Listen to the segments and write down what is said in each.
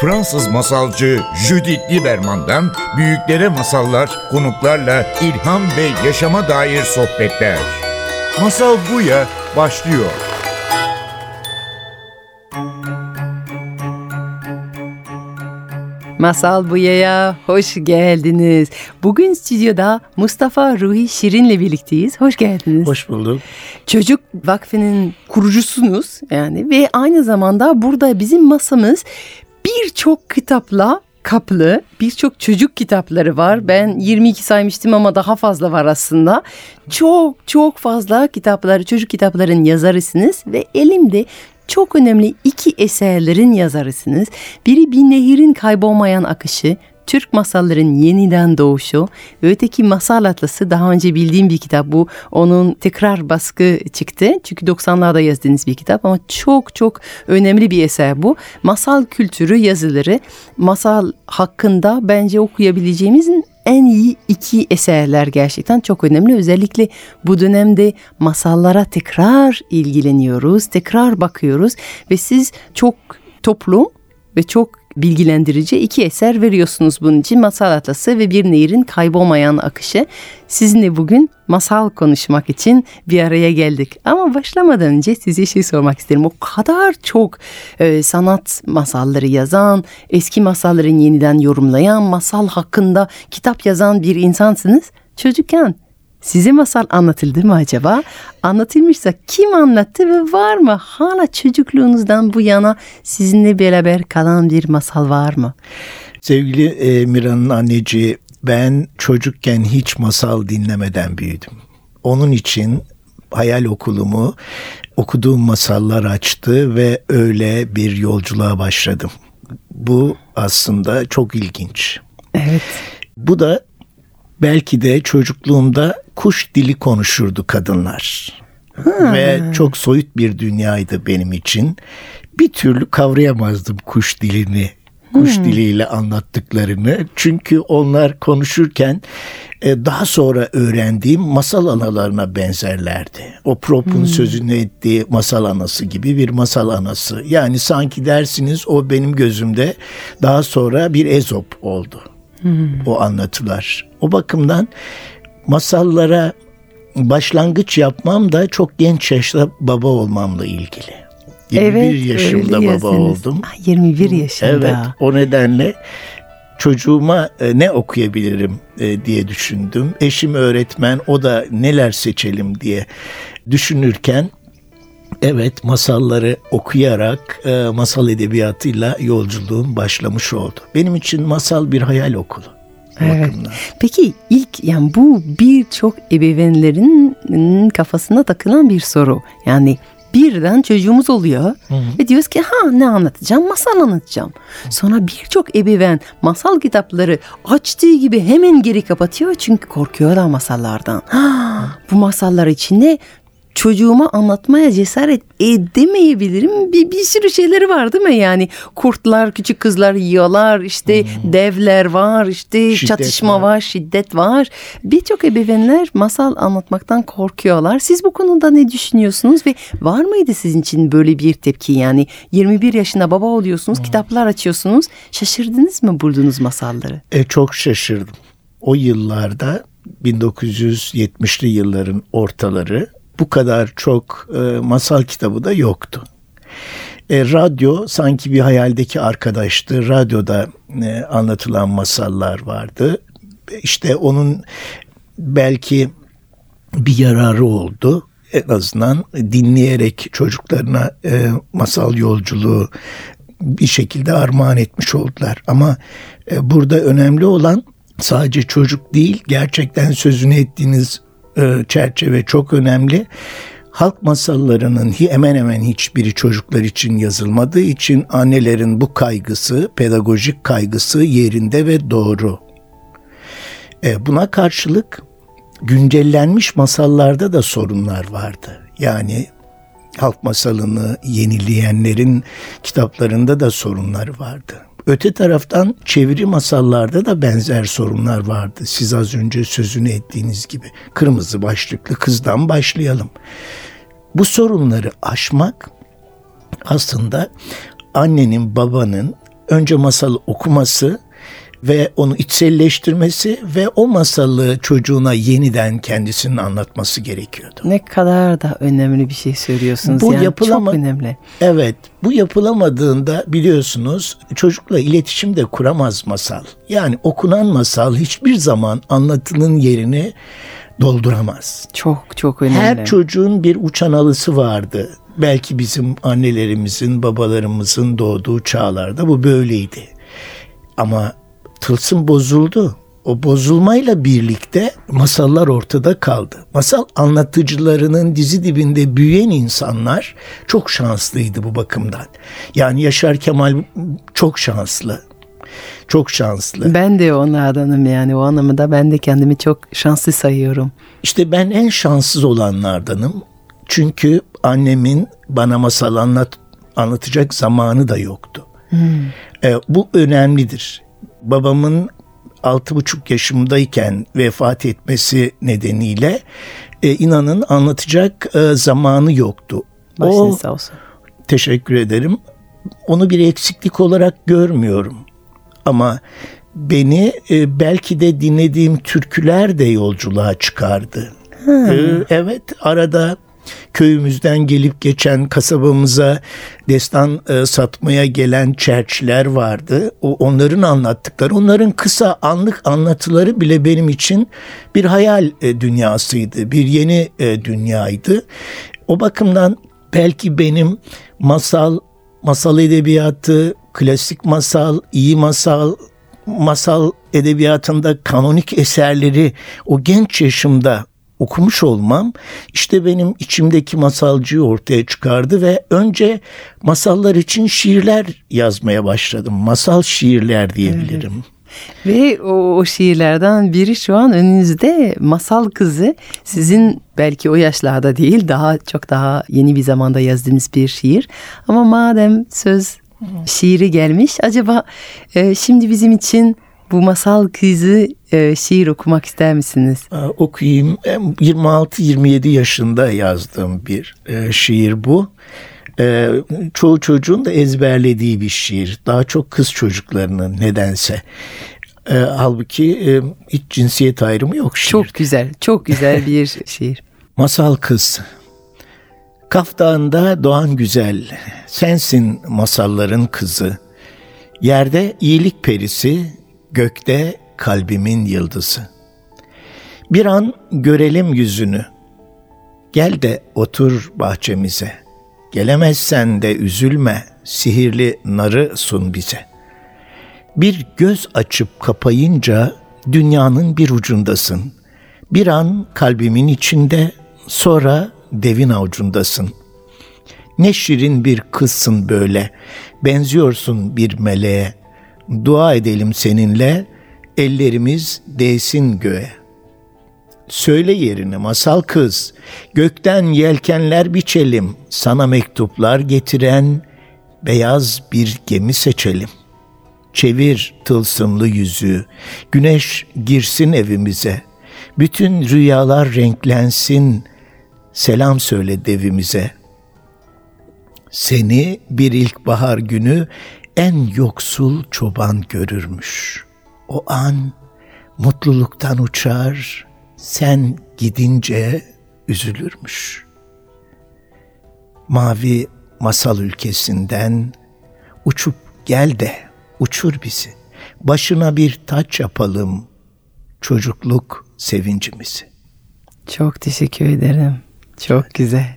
Fransız masalcı Judith Lieberman'dan büyüklere masallar, konuklarla ilham ve yaşama dair sohbetler. Masal Buya başlıyor. Masal Buya'ya hoş geldiniz. Bugün stüdyoda Mustafa Ruhi Şirin'le birlikteyiz. Hoş geldiniz. Hoş bulduk. Çocuk Vakfı'nın kurucusunuz yani ve aynı zamanda burada bizim masamız birçok kitapla kaplı birçok çocuk kitapları var. Ben 22 saymıştım ama daha fazla var aslında. Çok çok fazla kitapları, çocuk kitapların yazarısınız ve elimde çok önemli iki eserlerin yazarısınız. Biri Bir Nehirin Kaybolmayan Akışı, Türk masalların yeniden doğuşu öteki masal atlası daha önce bildiğim bir kitap bu. Onun tekrar baskı çıktı. Çünkü 90'larda yazdığınız bir kitap ama çok çok önemli bir eser bu. Masal kültürü yazıları masal hakkında bence okuyabileceğimizin en iyi iki eserler gerçekten çok önemli. Özellikle bu dönemde masallara tekrar ilgileniyoruz, tekrar bakıyoruz ve siz çok toplu ve çok bilgilendirici iki eser veriyorsunuz bunun için. Masal Atlası ve Bir Nehir'in Kaybolmayan Akışı. Sizinle bugün masal konuşmak için bir araya geldik. Ama başlamadan önce size şey sormak isterim. O kadar çok e, sanat masalları yazan, eski masalların yeniden yorumlayan, masal hakkında kitap yazan bir insansınız. Çocukken Size masal anlatıldı mı acaba? Anlatılmışsa kim anlattı ve var mı? Hala çocukluğunuzdan bu yana sizinle beraber kalan bir masal var mı? Sevgili e, Mira'nın anneci ben çocukken hiç masal dinlemeden büyüdüm. Onun için hayal okulumu okuduğum masallar açtı ve öyle bir yolculuğa başladım. Bu aslında çok ilginç. Evet. Bu da belki de çocukluğumda kuş dili konuşurdu kadınlar. Ha. Ve çok soyut bir dünyaydı benim için. Bir türlü kavrayamazdım kuş dilini kuş hmm. diliyle anlattıklarını. Çünkü onlar konuşurken e, daha sonra öğrendiğim masal analarına benzerlerdi. O Prop'un hmm. sözünü ettiği masal anası gibi bir masal anası. Yani sanki dersiniz o benim gözümde daha sonra bir ezop oldu. Hmm. O anlatılar. O bakımdan masallara başlangıç yapmam da çok genç yaşta baba olmamla ilgili. 21 evet, yaşımda baba oldum. 21 yaşında. Evet o nedenle çocuğuma e, ne okuyabilirim e, diye düşündüm. Eşim öğretmen o da neler seçelim diye düşünürken evet masalları okuyarak e, masal edebiyatıyla yolculuğum başlamış oldu. Benim için masal bir hayal okulu. Evet. Bakımdan. Peki ilk yani bu birçok ebeveynlerin kafasına takılan bir soru. Yani birden çocuğumuz oluyor hı hı. ve diyoruz ki ha ne anlatacağım masal anlatacağım. Sonra birçok ebeveyn masal kitapları açtığı gibi hemen geri kapatıyor çünkü korkuyorlar masallardan. Ha, bu masallar içinde çocuğuma anlatmaya cesaret edemeyebilirim. Bir, bir sürü şeyleri var değil mi? Yani kurtlar, küçük kızlar yiyorlar, işte hmm. devler var, işte şiddet çatışma var. var, şiddet var. Birçok ebeveynler masal anlatmaktan korkuyorlar. Siz bu konuda ne düşünüyorsunuz ve var mıydı sizin için böyle bir tepki? Yani 21 yaşında baba oluyorsunuz, hmm. kitaplar açıyorsunuz. Şaşırdınız mı bulduğunuz masalları? E, çok şaşırdım. O yıllarda 1970'li yılların ortaları bu kadar çok e, masal kitabı da yoktu. E, radyo sanki bir hayaldeki arkadaştı. Radyoda e, anlatılan masallar vardı. İşte onun belki bir yararı oldu. En azından dinleyerek çocuklarına e, masal yolculuğu bir şekilde armağan etmiş oldular. Ama e, burada önemli olan sadece çocuk değil, gerçekten sözünü ettiğiniz çerçeve çok önemli. Halk masallarının hemen hemen hiçbiri çocuklar için yazılmadığı için annelerin bu kaygısı, pedagojik kaygısı yerinde ve doğru. E, buna karşılık güncellenmiş masallarda da sorunlar vardı. Yani halk masalını yenileyenlerin kitaplarında da sorunlar vardı. Öte taraftan çeviri masallarda da benzer sorunlar vardı. Siz az önce sözünü ettiğiniz gibi. Kırmızı başlıklı kızdan başlayalım. Bu sorunları aşmak aslında annenin, babanın önce masalı okuması ve onu içselleştirmesi ve o masalı çocuğuna yeniden kendisinin anlatması gerekiyordu. Ne kadar da önemli bir şey söylüyorsunuz. Bu yani yapılama- çok önemli. Evet, bu yapılamadığında biliyorsunuz çocukla iletişim de kuramaz masal. Yani okunan masal hiçbir zaman anlatının yerini dolduramaz. Çok çok önemli. Her çocuğun bir uçan alısı vardı. Belki bizim annelerimizin, babalarımızın doğduğu çağlarda bu böyleydi. Ama tılsım bozuldu. O bozulmayla birlikte masallar ortada kaldı. Masal anlatıcılarının dizi dibinde büyüyen insanlar çok şanslıydı bu bakımdan. Yani Yaşar Kemal çok şanslı. Çok şanslı. Ben de onlardanım yani o anlamda ben de kendimi çok şanslı sayıyorum. İşte ben en şanssız olanlardanım. Çünkü annemin bana masal anlat anlatacak zamanı da yoktu. E, bu önemlidir. Babamın altı buçuk yaşımdayken vefat etmesi nedeniyle e, inanın anlatacak e, zamanı yoktu. Başınız sağ olsun. Teşekkür ederim. Onu bir eksiklik olarak görmüyorum. Ama beni e, belki de dinlediğim türküler de yolculuğa çıkardı. E, evet arada köyümüzden gelip geçen kasabamıza destan e, satmaya gelen çerçiler vardı. O onların anlattıkları, onların kısa anlık anlatıları bile benim için bir hayal e, dünyasıydı, bir yeni e, dünyaydı. O bakımdan belki benim masal, masal edebiyatı, klasik masal, iyi masal, masal edebiyatında kanonik eserleri o genç yaşımda okumuş olmam işte benim içimdeki masalcıyı ortaya çıkardı ve önce masallar için şiirler yazmaya başladım. Masal şiirler diyebilirim. Ve o, o şiirlerden biri şu an önünüzde Masal Kızı. Sizin belki o yaşlarda değil daha çok daha yeni bir zamanda yazdığınız bir şiir. Ama madem söz şiiri gelmiş acaba e, şimdi bizim için bu Masal Kızı e, şiir okumak ister misiniz? Ee, okuyayım. Em, 26-27 yaşında yazdığım bir e, şiir bu. E, çoğu çocuğun da ezberlediği bir şiir. Daha çok kız çocuklarının nedense. E, halbuki e, hiç cinsiyet ayrımı yok şiir. Çok güzel, çok güzel bir şiir. Masal kız. Kaf Dağı'nda doğan güzel, sensin masalların kızı. Yerde iyilik perisi, gökte kalbimin yıldızı. Bir an görelim yüzünü. Gel de otur bahçemize. Gelemezsen de üzülme, sihirli narı sun bize. Bir göz açıp kapayınca dünyanın bir ucundasın. Bir an kalbimin içinde, sonra devin avucundasın. Ne şirin bir kızsın böyle, benziyorsun bir meleğe. Dua edelim seninle, ellerimiz değsin göğe. Söyle yerine masal kız, gökten yelkenler biçelim, sana mektuplar getiren beyaz bir gemi seçelim. Çevir tılsımlı yüzü, güneş girsin evimize. Bütün rüyalar renklensin, selam söyle devimize. Seni bir ilkbahar günü en yoksul çoban görürmüş. O an mutluluktan uçar, sen gidince üzülürmüş. Mavi masal ülkesinden uçup gel de uçur bizi. Başına bir taç yapalım çocukluk sevincimizi. Çok teşekkür ederim. Çok güzel.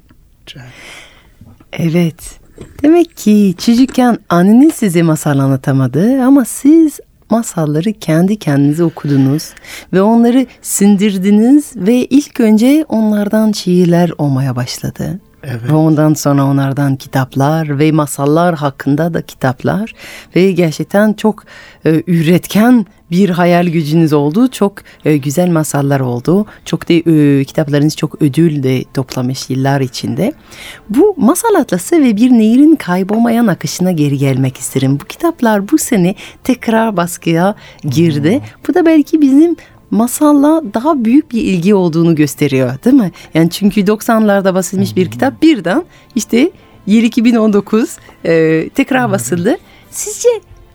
Evet. Demek ki çocukken anneniz size masal anlatamadı ama siz masalları kendi kendinize okudunuz ve onları sindirdiniz ve ilk önce onlardan şiirler olmaya başladı. Evet. Ve ondan sonra onlardan kitaplar ve masallar hakkında da kitaplar ve gerçekten çok e, üretken bir hayal gücünüz oldu. Çok e, güzel masallar oldu. Çok da e, kitaplarınız çok ödül de toplamış yıllar içinde. Bu masal atlası ve bir nehirin kaybolmayan akışına geri gelmek isterim. Bu kitaplar bu sene tekrar baskıya girdi. Bu da belki bizim masalla daha büyük bir ilgi olduğunu gösteriyor değil mi? Yani çünkü 90'larda basılmış bir kitap birden işte yıl 2019 e, tekrar basıldı. Sizce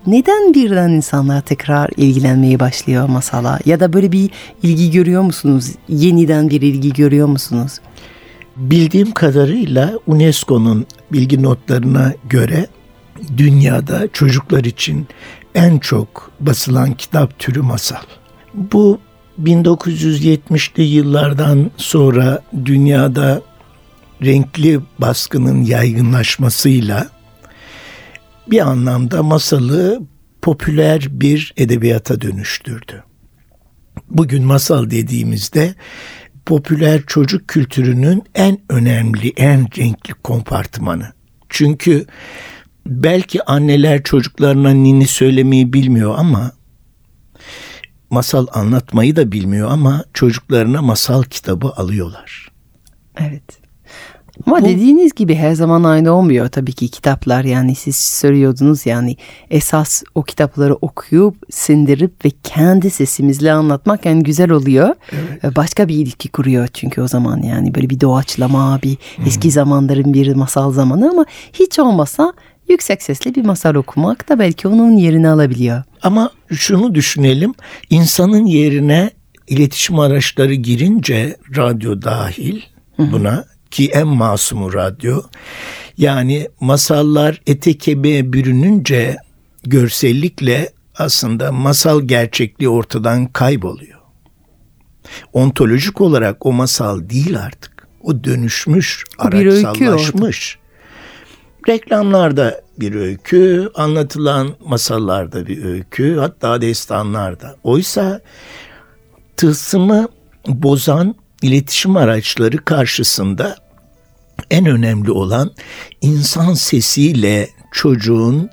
neden birden insanlar tekrar ilgilenmeye başlıyor masala? Ya da böyle bir ilgi görüyor musunuz? Yeniden bir ilgi görüyor musunuz? Bildiğim kadarıyla UNESCO'nun bilgi notlarına göre dünyada çocuklar için en çok basılan kitap türü masal. Bu 1970'li yıllardan sonra dünyada renkli baskının yaygınlaşmasıyla bir anlamda masalı popüler bir edebiyata dönüştürdü. Bugün masal dediğimizde popüler çocuk kültürünün en önemli, en renkli kompartımanı. Çünkü belki anneler çocuklarına nini söylemeyi bilmiyor ama masal anlatmayı da bilmiyor ama çocuklarına masal kitabı alıyorlar. Evet. Ama Bu, dediğiniz gibi her zaman aynı olmuyor tabii ki kitaplar yani siz söylüyordunuz yani esas o kitapları okuyup sindirip ve kendi sesimizle anlatmak en güzel oluyor. Evet. Başka bir ilişki kuruyor çünkü o zaman yani böyle bir doğaçlama bir eski zamanların bir masal zamanı ama hiç olmasa yüksek sesli bir masal okumak da belki onun yerini alabiliyor. Ama şunu düşünelim insanın yerine iletişim araçları girince radyo dahil buna ki en masumu radyo. Yani masallar ete kemiğe bürününce görsellikle aslında masal gerçekliği ortadan kayboluyor. Ontolojik olarak o masal değil artık. O dönüşmüş, araçsallaşmış. Reklamlarda bir öykü, anlatılan masallarda bir öykü, hatta destanlarda. Oysa tılsımı bozan iletişim araçları karşısında en önemli olan insan sesiyle çocuğun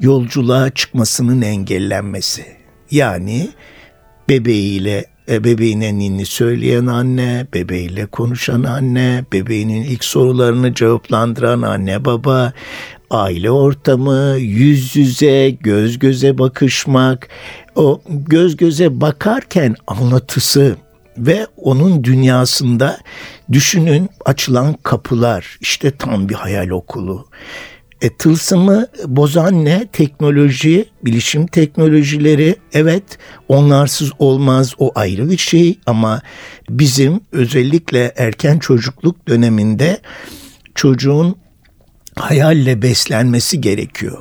yolculuğa çıkmasının engellenmesi. Yani bebeğiyle bebeğine ninni söyleyen anne, bebeğiyle konuşan anne, bebeğinin ilk sorularını cevaplandıran anne baba, aile ortamı, yüz yüze, göz göze bakışmak, o göz göze bakarken anlatısı, ve onun dünyasında düşünün açılan kapılar işte tam bir hayal okulu. E, tılsımı bozan ne? Teknoloji, bilişim teknolojileri evet onlarsız olmaz o ayrı bir şey ama bizim özellikle erken çocukluk döneminde çocuğun hayalle beslenmesi gerekiyor.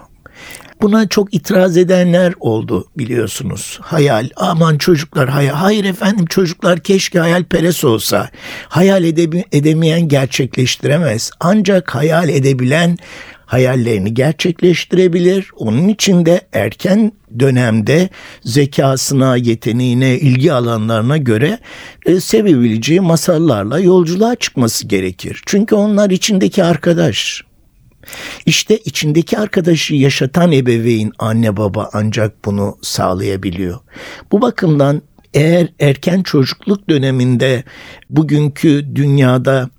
Buna çok itiraz edenler oldu biliyorsunuz. Hayal, aman çocuklar hayal. Hayır efendim çocuklar keşke hayalperest olsa. Hayal edemeyen gerçekleştiremez. Ancak hayal edebilen hayallerini gerçekleştirebilir. Onun için de erken dönemde zekasına, yeteneğine, ilgi alanlarına göre e, sevebileceği masallarla yolculuğa çıkması gerekir. Çünkü onlar içindeki arkadaş. İşte içindeki arkadaşı yaşatan ebeveyn anne baba ancak bunu sağlayabiliyor. Bu bakımdan eğer erken çocukluk döneminde bugünkü dünyada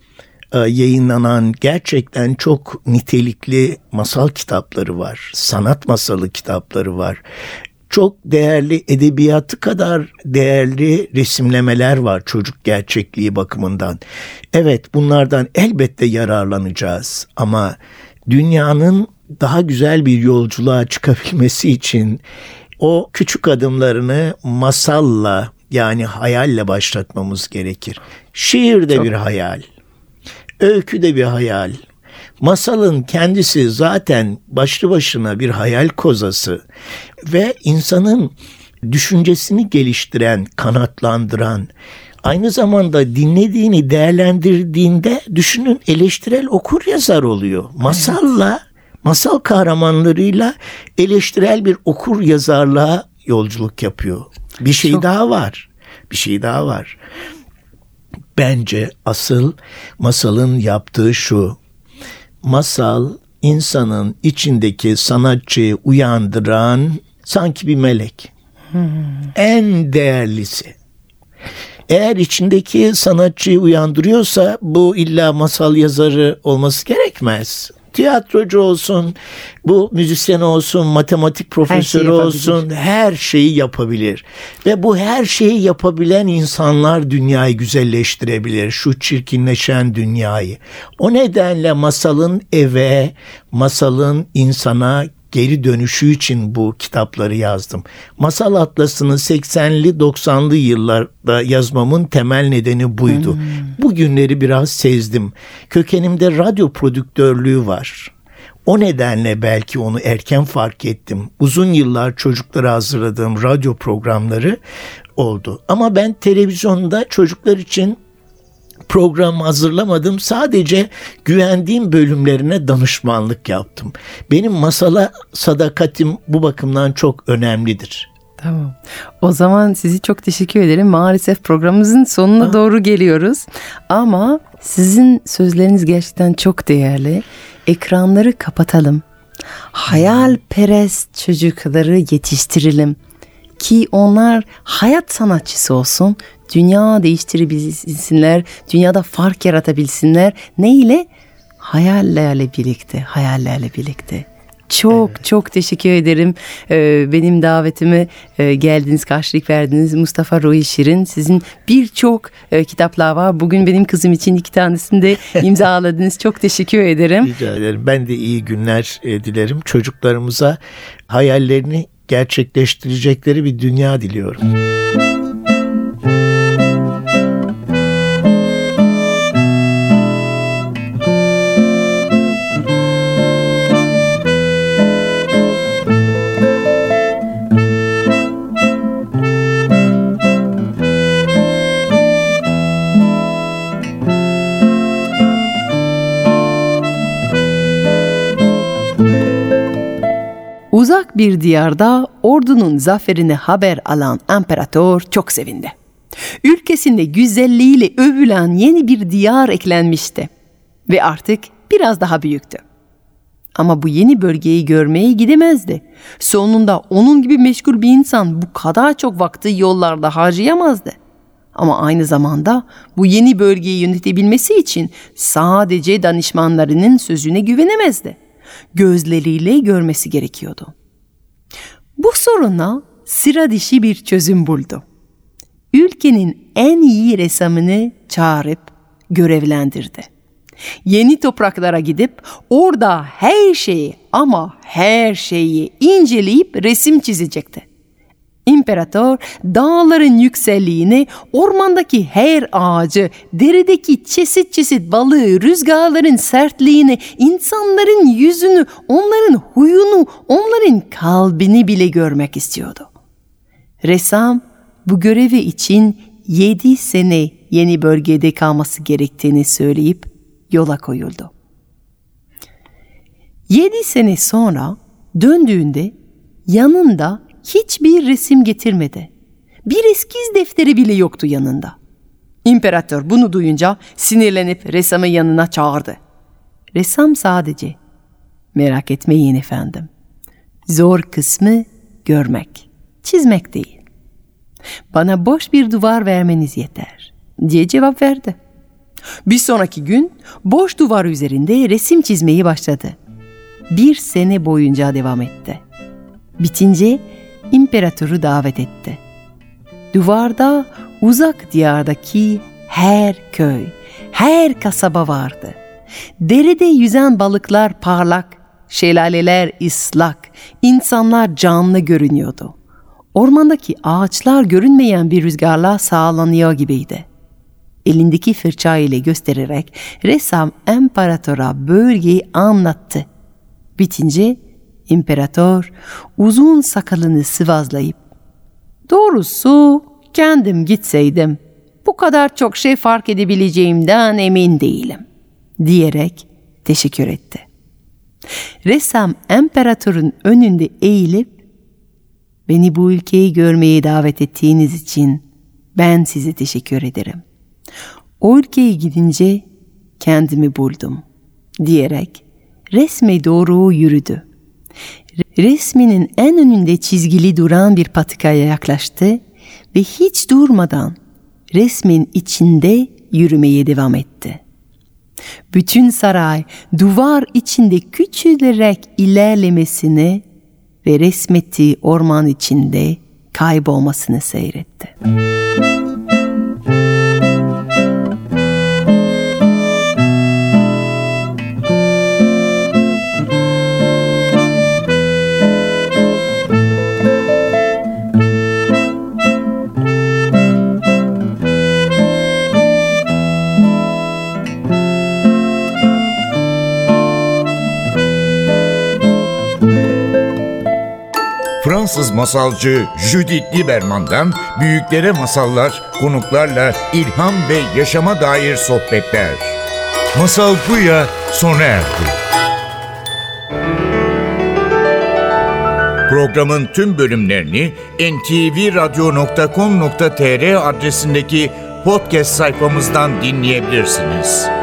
yayınlanan gerçekten çok nitelikli masal kitapları var. Sanat masalı kitapları var. Çok değerli edebiyatı kadar değerli resimlemeler var çocuk gerçekliği bakımından. Evet bunlardan elbette yararlanacağız ama dünyanın daha güzel bir yolculuğa çıkabilmesi için o küçük adımlarını masalla yani hayalle başlatmamız gerekir. Şiir de Çok... bir hayal. Öykü de bir hayal. Masalın kendisi zaten başlı başına bir hayal kozası ve insanın düşüncesini geliştiren, kanatlandıran, aynı zamanda dinlediğini değerlendirdiğinde düşünün eleştirel okur yazar oluyor. Masalla, masal kahramanlarıyla eleştirel bir okur yazarlığa yolculuk yapıyor. Bir şey Çok... daha var. Bir şey daha var. Bence asıl masalın yaptığı şu. Masal insanın içindeki sanatçıyı uyandıran sanki bir melek. Hmm. En değerlisi. Eğer içindeki sanatçıyı uyandırıyorsa bu illa masal yazarı olması gerekmez. Tiyatrocu olsun, bu müzisyen olsun, matematik profesörü her olsun, her şeyi yapabilir. Ve bu her şeyi yapabilen insanlar dünyayı güzelleştirebilir. Şu çirkinleşen dünyayı. O nedenle masalın eve, masalın insana geri dönüşü için bu kitapları yazdım. Masal Atlası'nı 80'li 90'lı yıllarda yazmamın temel nedeni buydu. Hmm. Bu günleri biraz sezdim. Kökenimde radyo prodüktörlüğü var. O nedenle belki onu erken fark ettim. Uzun yıllar çocuklara hazırladığım radyo programları oldu. Ama ben televizyonda çocuklar için program hazırlamadım. Sadece güvendiğim bölümlerine danışmanlık yaptım. Benim masala sadakatim bu bakımdan çok önemlidir. Tamam. O zaman sizi çok teşekkür ederim. Maalesef programımızın sonuna ha. doğru geliyoruz. Ama sizin sözleriniz gerçekten çok değerli. Ekranları kapatalım. Hayalperest çocukları yetiştirelim ki onlar hayat sanatçısı olsun, dünya değiştirebilsinler, dünyada fark yaratabilsinler. Ne ile? Hayallerle birlikte, hayallerle birlikte. Çok evet. çok teşekkür ederim. Ee, benim davetime e, geldiniz, karşılık verdiniz. Mustafa Roy Şirin. Sizin birçok e, kitaplar var. Bugün benim kızım için iki tanesini de imzaladınız. çok teşekkür ederim. Rica ederim. Ben de iyi günler e, dilerim. Çocuklarımıza hayallerini gerçekleştirecekleri bir dünya diliyorum. Bir diyarda ordunun zaferini haber alan imparator çok sevindi. Ülkesinde güzelliğiyle övülen yeni bir diyar eklenmişti ve artık biraz daha büyüktü. Ama bu yeni bölgeyi görmeye gidemezdi. Sonunda onun gibi meşgul bir insan bu kadar çok vakti yollarda harcayamazdı. Ama aynı zamanda bu yeni bölgeyi yönetebilmesi için sadece danışmanlarının sözüne güvenemezdi gözleriyle görmesi gerekiyordu. Bu soruna sıra dışı bir çözüm buldu. Ülkenin en iyi ressamını çağırıp görevlendirdi. Yeni topraklara gidip orada her şeyi ama her şeyi inceleyip resim çizecekti. İmparator dağların yükselliğini, ormandaki her ağacı, deredeki çeşit çeşit balığı, rüzgarların sertliğini, insanların yüzünü, onların huyunu, onların kalbini bile görmek istiyordu. Ressam bu görevi için yedi sene yeni bölgede kalması gerektiğini söyleyip yola koyuldu. Yedi sene sonra döndüğünde yanında hiçbir resim getirmedi. Bir eskiz defteri bile yoktu yanında. İmparator bunu duyunca sinirlenip ressamı yanına çağırdı. Ressam sadece, merak etmeyin efendim. Zor kısmı görmek, çizmek değil. Bana boş bir duvar vermeniz yeter, diye cevap verdi. Bir sonraki gün boş duvar üzerinde resim çizmeyi başladı. Bir sene boyunca devam etti. Bitince imparatoru davet etti. Duvarda uzak diyardaki her köy, her kasaba vardı. Derede yüzen balıklar parlak, şelaleler ıslak, insanlar canlı görünüyordu. Ormandaki ağaçlar görünmeyen bir rüzgarla sağlanıyor gibiydi. Elindeki fırça ile göstererek ressam imparatora bölgeyi anlattı. Bitince İmparator uzun sakalını sıvazlayıp Doğrusu kendim gitseydim bu kadar çok şey fark edebileceğimden emin değilim diyerek teşekkür etti. Ressam imparatorun önünde eğilip beni bu ülkeyi görmeye davet ettiğiniz için ben size teşekkür ederim. O ülkeye gidince kendimi buldum diyerek resme doğru yürüdü resminin en önünde çizgili duran bir patikaya yaklaştı ve hiç durmadan resmin içinde yürümeye devam etti. Bütün saray duvar içinde küçülerek ilerlemesini ve resmettiği orman içinde kaybolmasını seyretti. Fransız masalcı Judith Lieberman'dan büyüklere masallar, konuklarla ilham ve yaşama dair sohbetler. Masal Buya sona erdi. Programın tüm bölümlerini ntvradio.com.tr adresindeki podcast sayfamızdan dinleyebilirsiniz.